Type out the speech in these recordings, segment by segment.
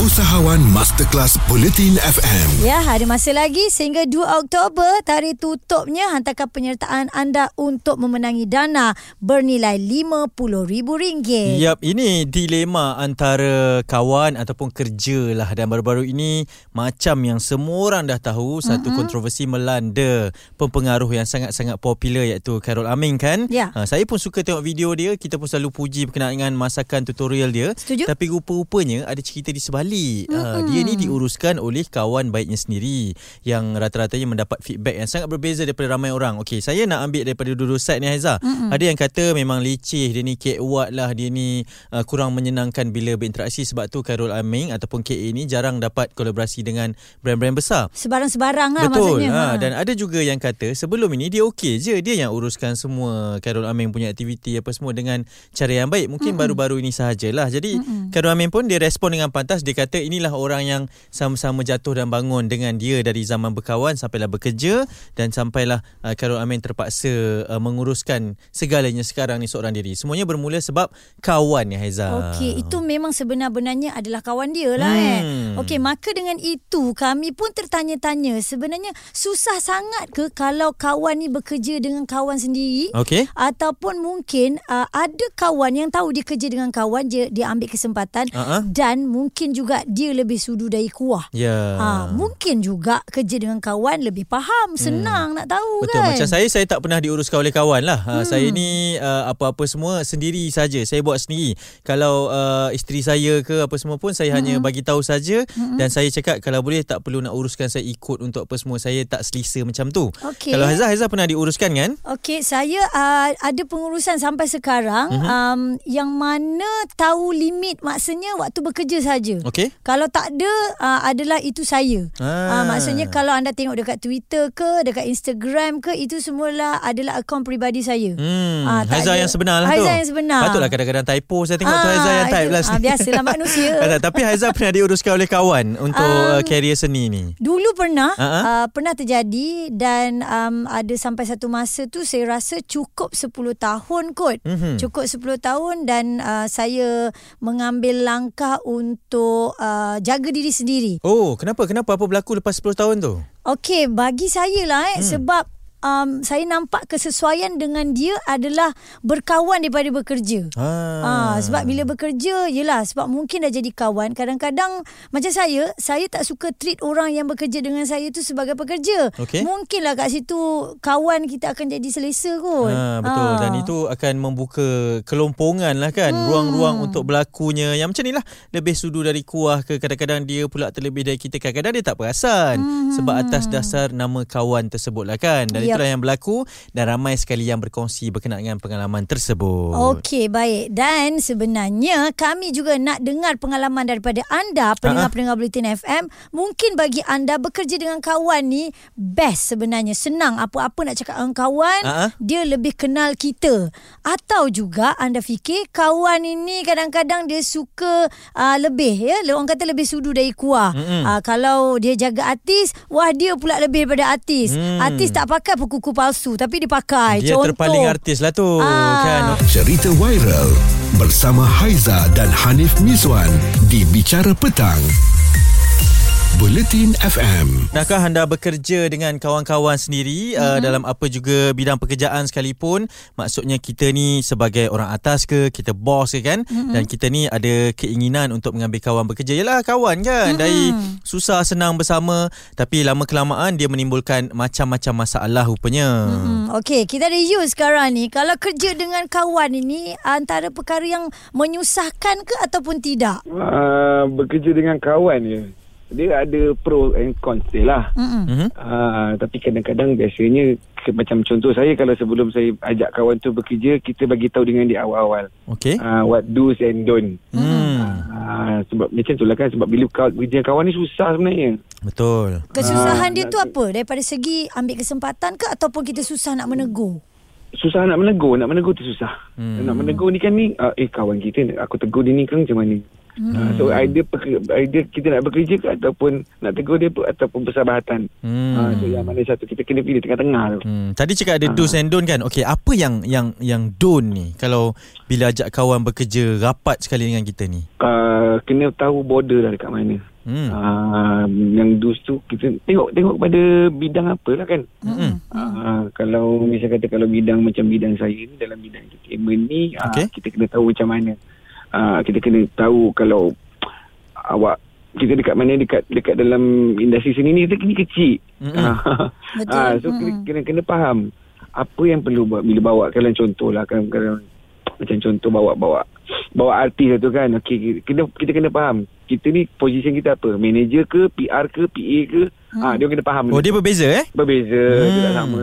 Usahawan Masterclass Bulletin FM. Ya, ada masa lagi sehingga 2 Oktober tarikh tutupnya hantarkan penyertaan anda untuk memenangi dana bernilai RM50,000. Yap, ini dilema antara kawan ataupun kerja lah dan baru-baru ini macam yang semua orang dah tahu satu mm-hmm. kontroversi melanda pempengaruh yang sangat-sangat popular iaitu Carol Aming kan. Ya. Ha, saya pun suka tengok video dia, kita pun selalu puji berkenaan dengan masakan tutorial dia. Setuju. Tapi rupa-rupanya ada cerita di sebalik. Mm-hmm. dia ni diuruskan oleh kawan baiknya sendiri yang rata-ratanya mendapat feedback yang sangat berbeza daripada ramai orang. Okey, saya nak ambil daripada dua-dua side ni Haiza. Mm-hmm. Ada yang kata memang leceh, dia ni kekuat lah, dia ni uh, kurang menyenangkan bila berinteraksi sebab tu Carol Aming ataupun KA ni jarang dapat kolaborasi dengan brand-brand besar. Sebarang-sebarang lah Betul. maksudnya. Ha, dan ada juga yang kata sebelum ini dia okey je. Dia yang uruskan semua Carol Aming punya aktiviti apa semua dengan cara yang baik. Mungkin Mm-mm. baru-baru ini sahajalah. Jadi Mm-mm. Carol Aming pun dia respon dengan pantas. Dia kata inilah orang yang sama-sama jatuh dan bangun dengan dia dari zaman berkawan sampailah bekerja dan sampailah uh, Carol Aming terpaksa uh, menguruskan segalanya sekarang ni seorang diri. Semuanya bermula sebab kawan ya Haiza. Okey, itu memang sebenar-benarnya adalah kawan dia lah hmm. eh. Okey, maka dengan itu kami pun tertanya-tanya sebenarnya susah sangat ke kalau kawan ni bekerja dengan kawan sendiri? Okey. Ataupun mungkin uh, ada kawan yang tahu dia kerja dengan kawan dia dia ambil kesempatan Uh-uh. dan mungkin juga dia lebih sudu dari kuah. Ya. Ha, mungkin juga kerja dengan kawan lebih faham, senang hmm. nak tahu Betul kan. macam saya saya tak pernah diuruskan oleh kawan lah. Hmm. saya ni uh, apa-apa semua sendiri saja. Saya buat sendiri. Kalau uh, isteri saya ke apa semua pun saya hmm. hanya bagi tahu saja hmm. dan saya cakap kalau boleh tak perlu nak uruskan saya ikut untuk apa semua. Saya tak selesa macam tu. Okey. Kalau Haizah Haizah pernah diuruskan kan? Okey, saya uh, ada pengurusan sampai sekarang uh-huh. um, yang mana tahu limit maksudnya waktu bekerja saja. Okey. Kalau tak ada uh, adalah itu saya. Ah. Uh, maksudnya kalau anda tengok dekat Twitter ke, dekat Instagram ke, itu semualah adalah akaun peribadi saya. Hmm. Ah, tak Haizah yang sebenar lah tu. Haizah yang sebenar. Patutlah kadang-kadang typo saya tengok tu Haizah yang type itu, lah. Ah, biasalah manusia. Tapi Haizah pernah diuruskan oleh kawan untuk Um, uh, seni ni. Dulu pernah Ha-ha. uh, pernah terjadi dan um, ada sampai satu masa tu saya rasa cukup 10 tahun kot. Mhm. Cukup 10 tahun dan uh, saya mengambil langkah untuk uh, jaga diri sendiri. Oh, kenapa? Kenapa apa berlaku lepas 10 tahun tu? Okey, bagi saya lah eh hmm. sebab um, saya nampak kesesuaian dengan dia adalah berkawan daripada bekerja. Ah. Ah, sebab bila bekerja, yelah sebab mungkin dah jadi kawan. Kadang-kadang macam saya, saya tak suka treat orang yang bekerja dengan saya tu sebagai pekerja. Okey. Mungkinlah kat situ kawan kita akan jadi selesa kot. Ha, betul Ah. dan itu akan membuka kelompongan lah kan Hmm. ruang-ruang untuk berlakunya yang macam ni lah lebih sudu dari kuah ke kadang-kadang dia pula terlebih dari kita kadang-kadang dia tak perasan Hmm. sebab atas dasar nama kawan tersebut lah kan dan Yap. Itulah yang berlaku dan ramai sekali yang berkongsi berkenaan dengan pengalaman tersebut Okey, baik. Dan sebenarnya kami juga nak dengar pengalaman daripada anda, pendengar-pendengar Bulletin FM. Mungkin bagi anda bekerja dengan kawan ni best sebenarnya. Senang apa-apa nak cakap dengan kawan, Ha-ha. dia lebih kenal kita. Atau juga anda fikir kawan ini kadang-kadang dia suka uh, lebih ya. Orang kata lebih sudu dari kuah. Mm-mm. Uh, kalau dia jaga artis, wah dia pula lebih daripada artis. Hmm. Artis tak pakai kuku palsu tapi dia pakai. dia Contoh. terpaling artis lah tu Ah. kan Cerita viral bersama Haiza dan Hanif Mizwan di Bicara Petang. Bulletin FM. Adakah anda bekerja dengan kawan-kawan sendiri mm-hmm. uh, dalam apa juga bidang pekerjaan sekalipun? Maksudnya kita ni sebagai orang atas ke, kita bos ke kan? Mm-hmm. Dan kita ni ada keinginan untuk mengambil kawan bekerja. Yalah kawan kan? Mm-hmm. Dari susah senang bersama tapi lama kelamaan dia menimbulkan macam-macam masalah rupanya. Hmm, Okey, kita ada you sekarang ni. Kalau kerja dengan kawan ini antara perkara yang menyusahkan ke ataupun tidak? uh, bekerja dengan kawan je. Dia ada pro and cons dia lah. Mm-hmm. Uh, tapi kadang-kadang biasanya macam contoh saya kalau sebelum saya ajak kawan tu bekerja kita bagi tahu dengan dia awal-awal Okey. uh, what do's and don't. Hmm. Uh, sebab macam tu lah kan sebab bila bekerja dengan kawan ni susah sebenarnya. Betul. Kesusahan Ah, dia tu apa? Daripada segi ambil kesempatan ke ataupun kita susah nak menegur? Susah nak menegur, nak menegur tu susah. Hmm. Nak menegur ni kan ni uh, eh kawan kita aku tegur dia ni kan macam mana? Hmm. Uh, so peker- either kita nak bekerja ke ataupun nak tegur dia pun ataupun persahabatan. Hmm. Uh, so yang mana satu kita kena pilih tengah-tengah tu. Hmm, tadi cakap ada do's and don't kan. Okey, apa yang yang yang don't ni kalau bila ajak kawan bekerja rapat sekali dengan kita ni? Uh, kena tahu border lah dekat mana. Hmm. Uh, yang dus tu kita tengok tengok pada bidang apa lah kan. Hmm. Uh, kalau misalnya kata kalau bidang macam bidang saya ni dalam bidang entertainment ni uh, Okey. kita kena tahu macam mana. Uh, kita kena tahu kalau awak kita dekat mana dekat dekat dalam industri seni ni kita ni kecil. Mm-mm. Ah, Betul. ah, so kena, Mm-mm. kena kena faham apa yang perlu buat bila bawa kalian contoh lah kan kalau macam contoh bawa bawa bawa artis tu kan okey kita kita kena faham kita ni position kita apa manager ke PR ke PA ke hmm. ah dia kena faham Oh dia tu. berbeza eh? berbeza Hmm. dia tak sama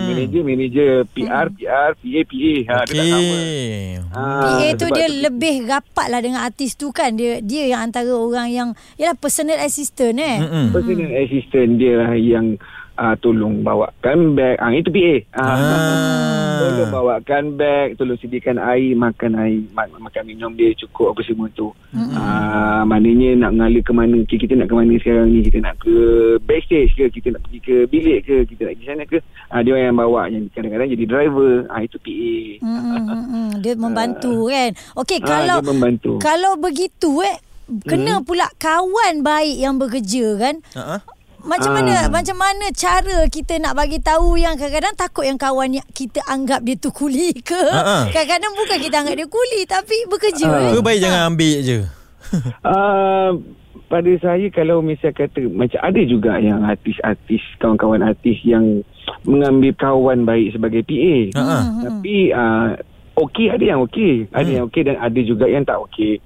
manager manager PR PR PA PA ha dia tak sama Okey. Ah, PA tu dia lebih rapat lah dengan artis tu kan. Dia dia yang antara orang yang yalah personal assistant eh. Mm-mm. personal assistant dia lah yang uh, tolong bawakan beg ah itu PA ah. Ah. tolong bawakan beg tolong sediakan air makan air ma- makan minum dia cukup apa semua tu Mm-mm. ah maknanya nak mengalir ke mana okay, kita nak ke mana sekarang ni kita nak ke backstage ke kita nak pergi ke bilik ke kita nak pergi sana ke ah dia yang bawa yang kadang-kadang jadi driver ah itu PA Mm, mm, mm, mm. Dia membantu kan. Okey Ah, kalau dia membantu kalau begitu eh kena pula kawan baik yang bekerja kan. Ha-ha. Macam Ah. mana macam mana cara kita nak bagi tahu yang kadang-kadang takut yang kawan yang kita anggap dia tu kuli ke. Ah, ah. Kadang-kadang bukan kita anggap dia kuli tapi bekerja. Ah. eh. Ke baik jangan ambil je. Uh, pada saya kalau misal kata macam ada juga yang artis-artis kawan-kawan artis yang mengambil kawan baik sebagai PA. Ha-ha. Tapi uh, okey ada yang okey, ada Hmm. yang okey dan ada juga yang tak okey.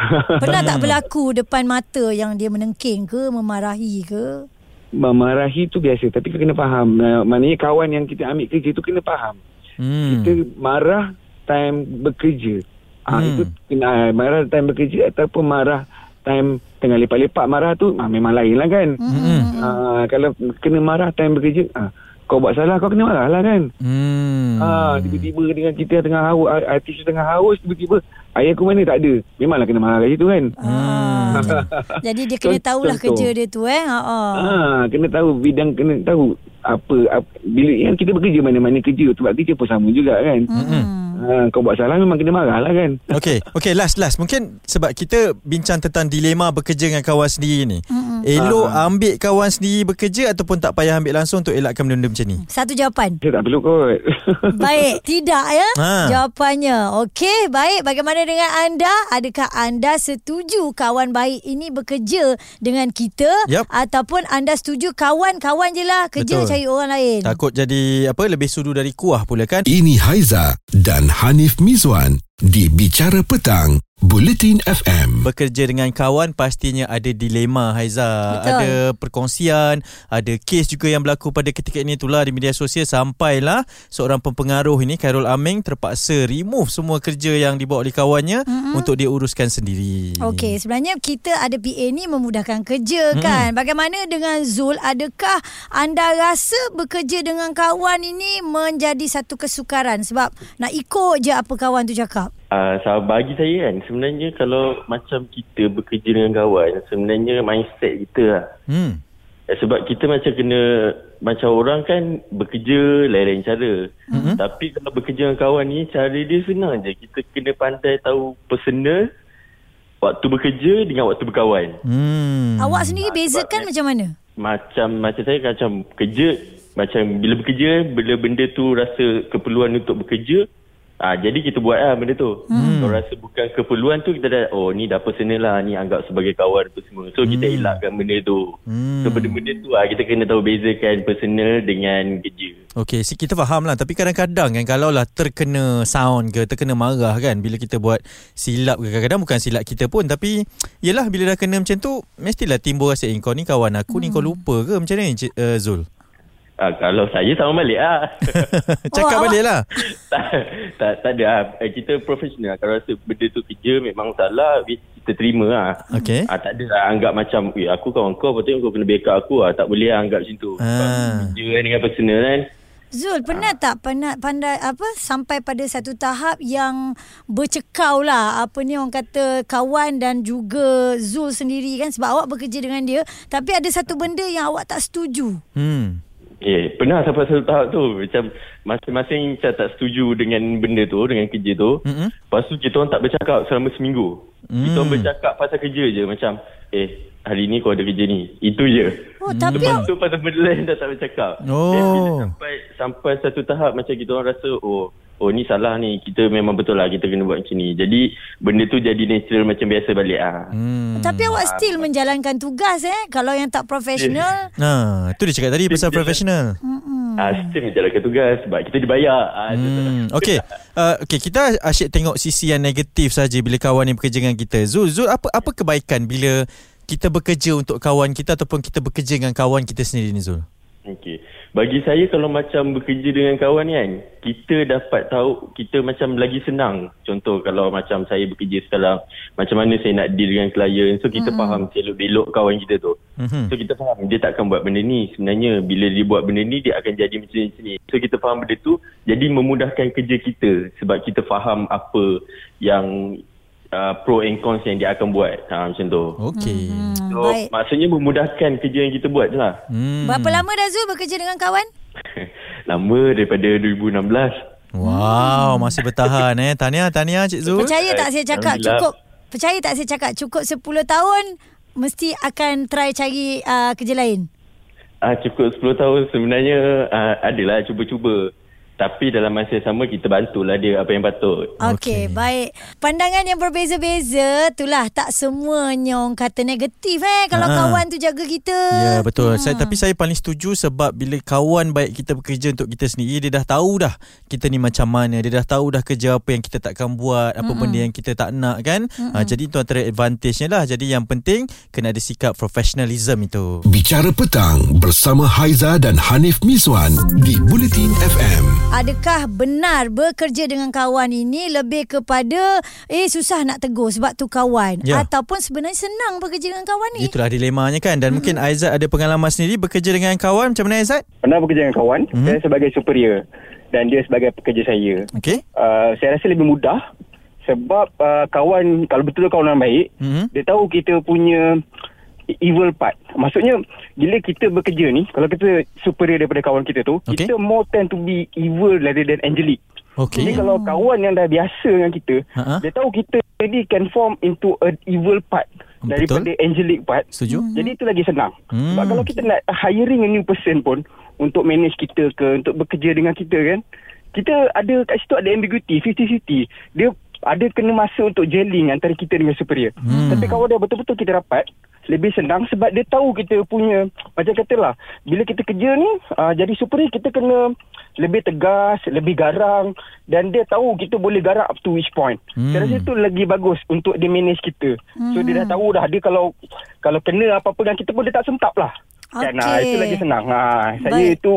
Pernah tak berlaku depan mata yang dia menengking ke, memarahi ke? Memarahi tu biasa tapi kena faham. Uh, maknanya kawan yang kita ambil kerja tu kena faham. Hmm. Kita marah time bekerja. Ah Hmm. itu kena uh, marah time bekerja ataupun marah time tengah lepak-lepak marah tu ah, memang lain lah kan. Hmm. Ah, kalau kena marah time bekerja, ah, kau buat salah kau kena marah lah kan. Hmm. Ah, tiba-tiba dengan kita tengah haus, artis tengah haus, tiba-tiba ayah aku mana tak ada. Memanglah kena marah kat situ kan. Ah, jadi dia kena tahulah contoh. kerja dia tu eh. Ha ah. Ah, kena tahu bidang kena tahu apa, apa bila yang kita bekerja mana-mana kerja tempat kerja pun sama juga kan. Hmm. Ah, kau buat salah memang kena marah lah kan. Okey, okey last last. Mungkin sebab kita bincang tentang dilema bekerja dengan kawan sendiri ni. Elok Ah. ambil kawan sendiri bekerja ataupun tak payah ambil langsung untuk elakkan benda-benda macam ni. Satu jawapan. Saya tak perlu kot. Baik, tidak ya Ha. jawapannya. Okey, baik. Bagaimana dengan anda? Adakah anda setuju kawan baik ini bekerja dengan kita Yap. ataupun anda setuju kawan-kawan je lah kerja Betul. cari orang lain? Takut jadi apa lebih sudu dari kuah pula kan? Ini Haiza dan Hanif Mizwan di Bicara Petang, Bulletin FM. Bekerja dengan kawan pastinya ada dilema Haiza. Betul. Ada perkongsian, ada kes juga yang berlaku pada ketika ini itulah di media sosial sampailah seorang pempengaruh ini Khairul Aming terpaksa remove semua kerja yang dibawa oleh kawannya mm-hmm. untuk dia uruskan sendiri. Okey, sebenarnya kita ada PA ni memudahkan kerja kan. Bagaimana dengan Zul? Adakah anda rasa bekerja dengan kawan ini menjadi satu kesukaran sebab nak ikut je apa kawan tu cakap? Uh, so bagi saya kan sebenarnya kalau macam kita bekerja dengan kawan sebenarnya mindset kita lah. Hmm. Eh, sebab kita macam kena macam orang kan bekerja lain-lain cara. Mm-hmm. Tapi kalau bekerja dengan kawan ni cara dia senang je. Kita kena pandai tahu personal waktu bekerja dengan waktu berkawan. Hmm. Awak sendiri bezakan macam mana? Macam macam saya macam kerja macam bila bekerja bila benda tu rasa keperluan untuk bekerja Ah, jadi kita buat lah benda tu. Hmm. Kalau rasa bukan keperluan tu kita dah oh ni dah personal lah ni anggap sebagai kawan apa semua. So kita elakkan benda tu. Hmm. So benda-benda tu ah kita kena tahu bezakan personal dengan kerja. Okey, si kita faham lah Tapi kadang-kadang kan Kalau lah terkena sound ke Terkena marah kan Bila kita buat silap ke Kadang-kadang bukan silap kita pun Tapi Yelah bila dah kena macam tu Mestilah timbul rasa Eh kau ni kawan aku ni Kau lupa ke Macam ni uh, Zul Ah, kalau saya sama balik ah. Cakap awak- balik lah tak, tak, tak ada ah. Kita profesional. Kalau rasa benda tu kerja memang salah, kita terima lah. Okey Ah, tak ada lah anggap macam eh, aku kawan kau patutnya kau kena backup aku ah. Tak boleh lah anggap macam tu. Ah. Kerja kan dengan personal kan. Zul pernah tak pernah pandai apa sampai pada satu tahap yang bercekau lah apa ni orang kata kawan dan juga Zul sendiri kan sebab awak bekerja dengan dia tapi ada satu benda yang awak tak setuju. Hmm. Eh, pernah sampai satu tahap tu. Macam masing-masing macam tak setuju dengan benda tu, dengan kerja tu. Mm-mm. Lepas tu kita orang tak bercakap selama seminggu. Mm. Kita orang bercakap pasal kerja je. Macam, eh, hari ni kau ada kerja ni. Itu je. Oh tapi Lepas tu pasal benda lain dah tak bercakap. Oh. Bila sampai, sampai satu tahap macam kita orang rasa, oh, oh ni salah ni. Kita memang betul lah kita kena buat macam ni. Jadi, benda tu jadi natural macam biasa balik ah. Hmm. tapi awak still menjalankan tugas eh kalau yang tak profesional. Nah, tu dia cakap tadi pasal profesional. Ah, still menjalankan tugas sebab kita dibayar. Ah, Hmm, okay. Uh, okay, kita asyik tengok sisi yang negatif saja bila kawan ni bekerja dengan kita. Zul, Zul apa apa kebaikan bila kita bekerja untuk kawan kita ataupun kita bekerja dengan kawan kita sendiri ni Zul? Okey. Bagi saya kalau macam bekerja dengan kawan ni kan, kita dapat tahu kita macam lagi senang. Contoh kalau macam saya bekerja sekarang, macam mana saya nak deal dengan klien. So kita mm-hmm. faham selok-belok kawan kita tu. Mhm. So kita faham dia tak akan buat benda ni. Sebenarnya bila dia buat benda ni dia akan jadi macam ni, macam ni. So kita faham benda tu jadi memudahkan kerja kita sebab kita faham apa yang uh, pro and cons yang dia akan buat. Ha, macam tu. Okay. Hmm, So baik. maksudnya memudahkan kerja yang kita buat je lah. Hmm. Berapa lama dah Zul bekerja dengan kawan? Lama daripada 2016. Wow, masih bertahan eh. Tahniah, tahniah Cik Zul. Percaya tak saya cakap cukup percaya tak saya cakap cukup 10 tahun mesti akan try cari uh, kerja lain. Ah cukup 10 tahun sebenarnya ah, adalah cuba-cuba. Tapi dalam masa yang sama kita bantulah dia apa yang patut. Okey, okay. Baik. Pandangan yang berbeza-beza itulah tak semuanya orang kata negatif eh kalau Ha. kawan tu jaga kita. Ya betul. Saya tapi saya paling setuju sebab bila kawan baik kita bekerja untuk kita sendiri dia dah tahu dah kita ni macam mana. Dia dah tahu dah kerja apa yang kita takkan buat, apa Mm-mm. benda yang kita tak nak kan. Ha, jadi itu antara advantage-nya lah. Jadi yang penting kena ada sikap professionalism itu. Bicara petang bersama Haiza dan Hanif Miswan di Bulletin FM. Adakah benar bekerja dengan kawan ini lebih kepada eh susah nak tegur sebab tu kawan Ya. ataupun sebenarnya senang bekerja dengan kawan ni? Itulah dilemanya kan dan mungkin Aizat ada pengalaman sendiri bekerja dengan kawan macam mana Aizat? Pernah bekerja dengan kawan, Mhm. saya sebagai superior dan dia sebagai pekerja saya. Okey. Uh, saya rasa lebih mudah sebab uh, kawan, kalau betul kawan yang baik, Mhm. dia tahu kita punya evil part. Maksudnya, bila kita bekerja ni, kalau kita superior daripada kawan kita tu, Okey. kita more tend to be evil rather than angelic. Okey. Jadi kalau kawan yang dah biasa dengan kita, Ha-ha. dia tahu kita really can form into a evil part Betul. daripada angelic part. Setuju? Jadi itu lagi senang. Hmm. Hmm. Sebab kalau kita nak hiring a new person pun untuk manage kita ke, untuk bekerja dengan kita kan, kita ada kat situ ada ambiguity, 50-50. Dia ada kena masa untuk gelling antara kita dengan superior. Hmm. Hmm. Tapi kalau dah betul-betul kita rapat, lebih senang sebab dia tahu kita punya, macam katalah, bila kita kerja ni, uh, jadi superior kita kena lebih tegas, lebih garang dan dia tahu kita boleh garang up to which point. Hmm. Hmm. Saya rasa itu lagi bagus untuk dia manage kita. Hmm. So dia dah tahu dah dia kalau kalau kena apa-apa dengan kita pun dia tak sentap lah. Kan, Okey. ah, itu lagi senang. Ha, saya Baik. itu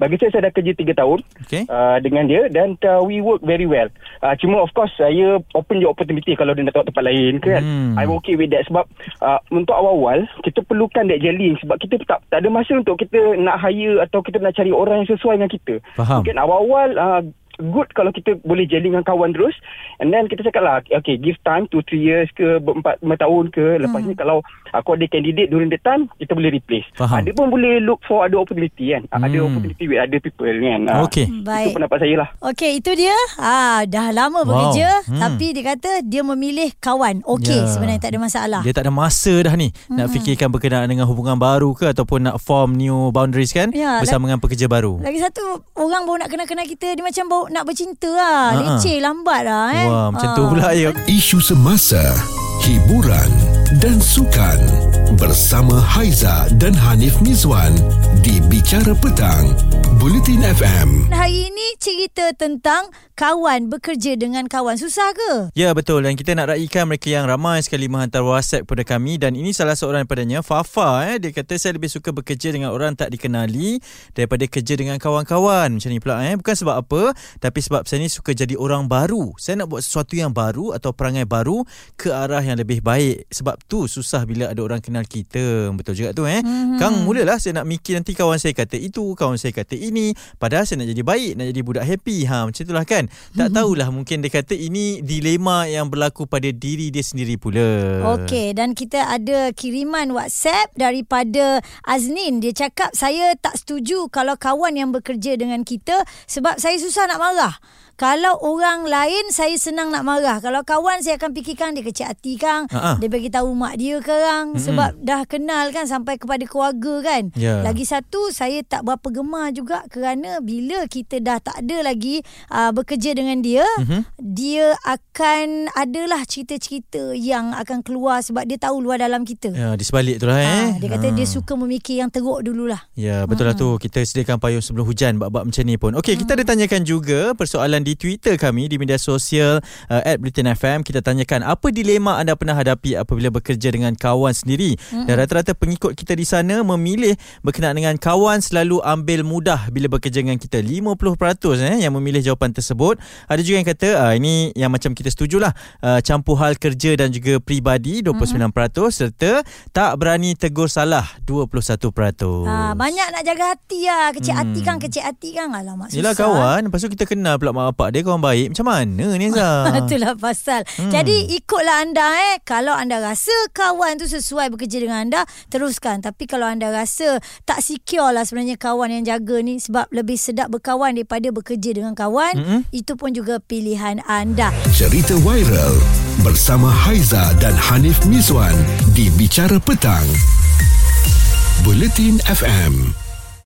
bagi saya saya dah kerja 3 tahun Okey. uh, dengan dia dan uh, we work very well. Uh, cuma of course saya open je opportunity kalau dia nak tengok tempat lain kan. Hmm. I'm okay with that sebab uh, untuk awal-awal kita perlukan that gelling sebab kita tak tak ada masa untuk kita nak hire atau kita nak cari orang yang sesuai dengan kita. Faham. Mungkin awal-awal uh, good kalau kita boleh gelling dengan kawan terus and then kita cakap lah okay give time 2 3 years ke 4 5 tahun ke lepas ni kalau aku ada candidate during the time kita boleh replace Faham. Ah, dia pun boleh look for ada opportunity kan Ah, ada Hmm. opportunity with other people kan Ah, Okey. itu Baik. pendapat saya lah Okey, itu dia. Ah, dah lama Wow. bekerja Hmm. tapi dia kata dia memilih kawan. Okey, Ya. sebenarnya tak ada masalah. Dia tak ada masa dah ni nak fikirkan berkenaan dengan hubungan baru ke ataupun nak form new boundaries kan Ya, bersama dengan pekerja baru. Lagi satu orang baru nak kenal-kenal kita dia macam baru nak bercinta lah. Ha-ha. Leceh lambat lah eh. Wah, macam tu Ah. pula ya. Isu semasa, hiburan dan sukan bersama Haiza dan Hanif Miswan di Bicara Petang, Bulletin FM. Hari ini cerita tentang kawan bekerja dengan kawan. Susah ke? Ya betul. Dan kita nak raikan mereka yang ramai sekali menghantar WhatsApp kepada kami. Dan ini salah seorang daripadanya Fafa eh. Dia kata saya lebih suka bekerja dengan orang tak dikenali daripada kerja dengan kawan-kawan. Macam ni pula eh. Bukan sebab apa tapi sebab saya ni suka jadi orang baru. Saya nak buat sesuatu yang baru atau perangai baru ke arah yang lebih baik. Sebab tu susah bila ada orang kenal kita betul juga tu eh mm-hmm. Kang mulalah saya nak mikir nanti kawan saya kata itu, kawan saya kata ini. Padahal saya nak jadi baik, nak jadi budak happy. Ha, macam itulah kan. Tak tahulah mungkin dia kata ini dilema yang berlaku pada diri dia sendiri pula. Okey dan kita ada kiriman WhatsApp daripada Aznin. Dia cakap saya tak setuju kalau kawan yang bekerja dengan kita sebab saya susah nak marah. Kalau orang lain saya senang nak marah. Kalau kawan saya akan fikirkan dia kecil hati kang. Ha-ha. Dia bagi tahu mak dia kerang sebab dah kenal kan sampai kepada keluarga kan. Ya. Lagi satu saya tak berapa gemar juga kerana bila kita dah tak ada lagi uh, bekerja dengan dia, Mhm. dia akan adalah cerita-cerita yang akan keluar sebab dia tahu luar dalam kita. Ya, di sebalik tu lah eh. Ah, dia kata Ha. dia suka memikir yang teruk dululah. Ya, betul lah tu. Kita sediakan payung sebelum hujan bab-bab macam ni pun. Okey, kita ada tanyakan juga persoalan di Twitter kami di media sosial uh, Britain FM. Kita tanyakan apa dilema anda pernah hadapi apabila bekerja dengan kawan sendiri. Dan rata-rata pengikut kita di sana memilih berkenaan dengan kawan selalu ambil mudah bila bekerja dengan kita. 50% eh yang memilih jawapan tersebut. Ada juga yang kata uh, ini yang macam kita setujulah uh, campur hal kerja dan juga peribadi 29% serta tak berani tegur salah 21%. Ah, banyak nak jaga hati lah. Kecil Hmm. hati kan, kecil hati kan. Alamak susah. Yelah kawan Lepas tu kita kenal pula mak bapak dia Kawan baik Macam mana ni Zah Itulah pasal. Hmm. Jadi ikutlah anda eh. Kalau anda rasa kawan tu sesuai bekerja dengan anda, teruskan. Tapi kalau anda rasa tak secure lah sebenarnya kawan yang jaga ni sebab lebih sedap berkawan daripada bekerja dengan kawan, Mm-mm. itu pun juga pilihan anda. Cerita viral bersama Haiza dan Hanif Miswan di Bicara Petang. Buletin FM.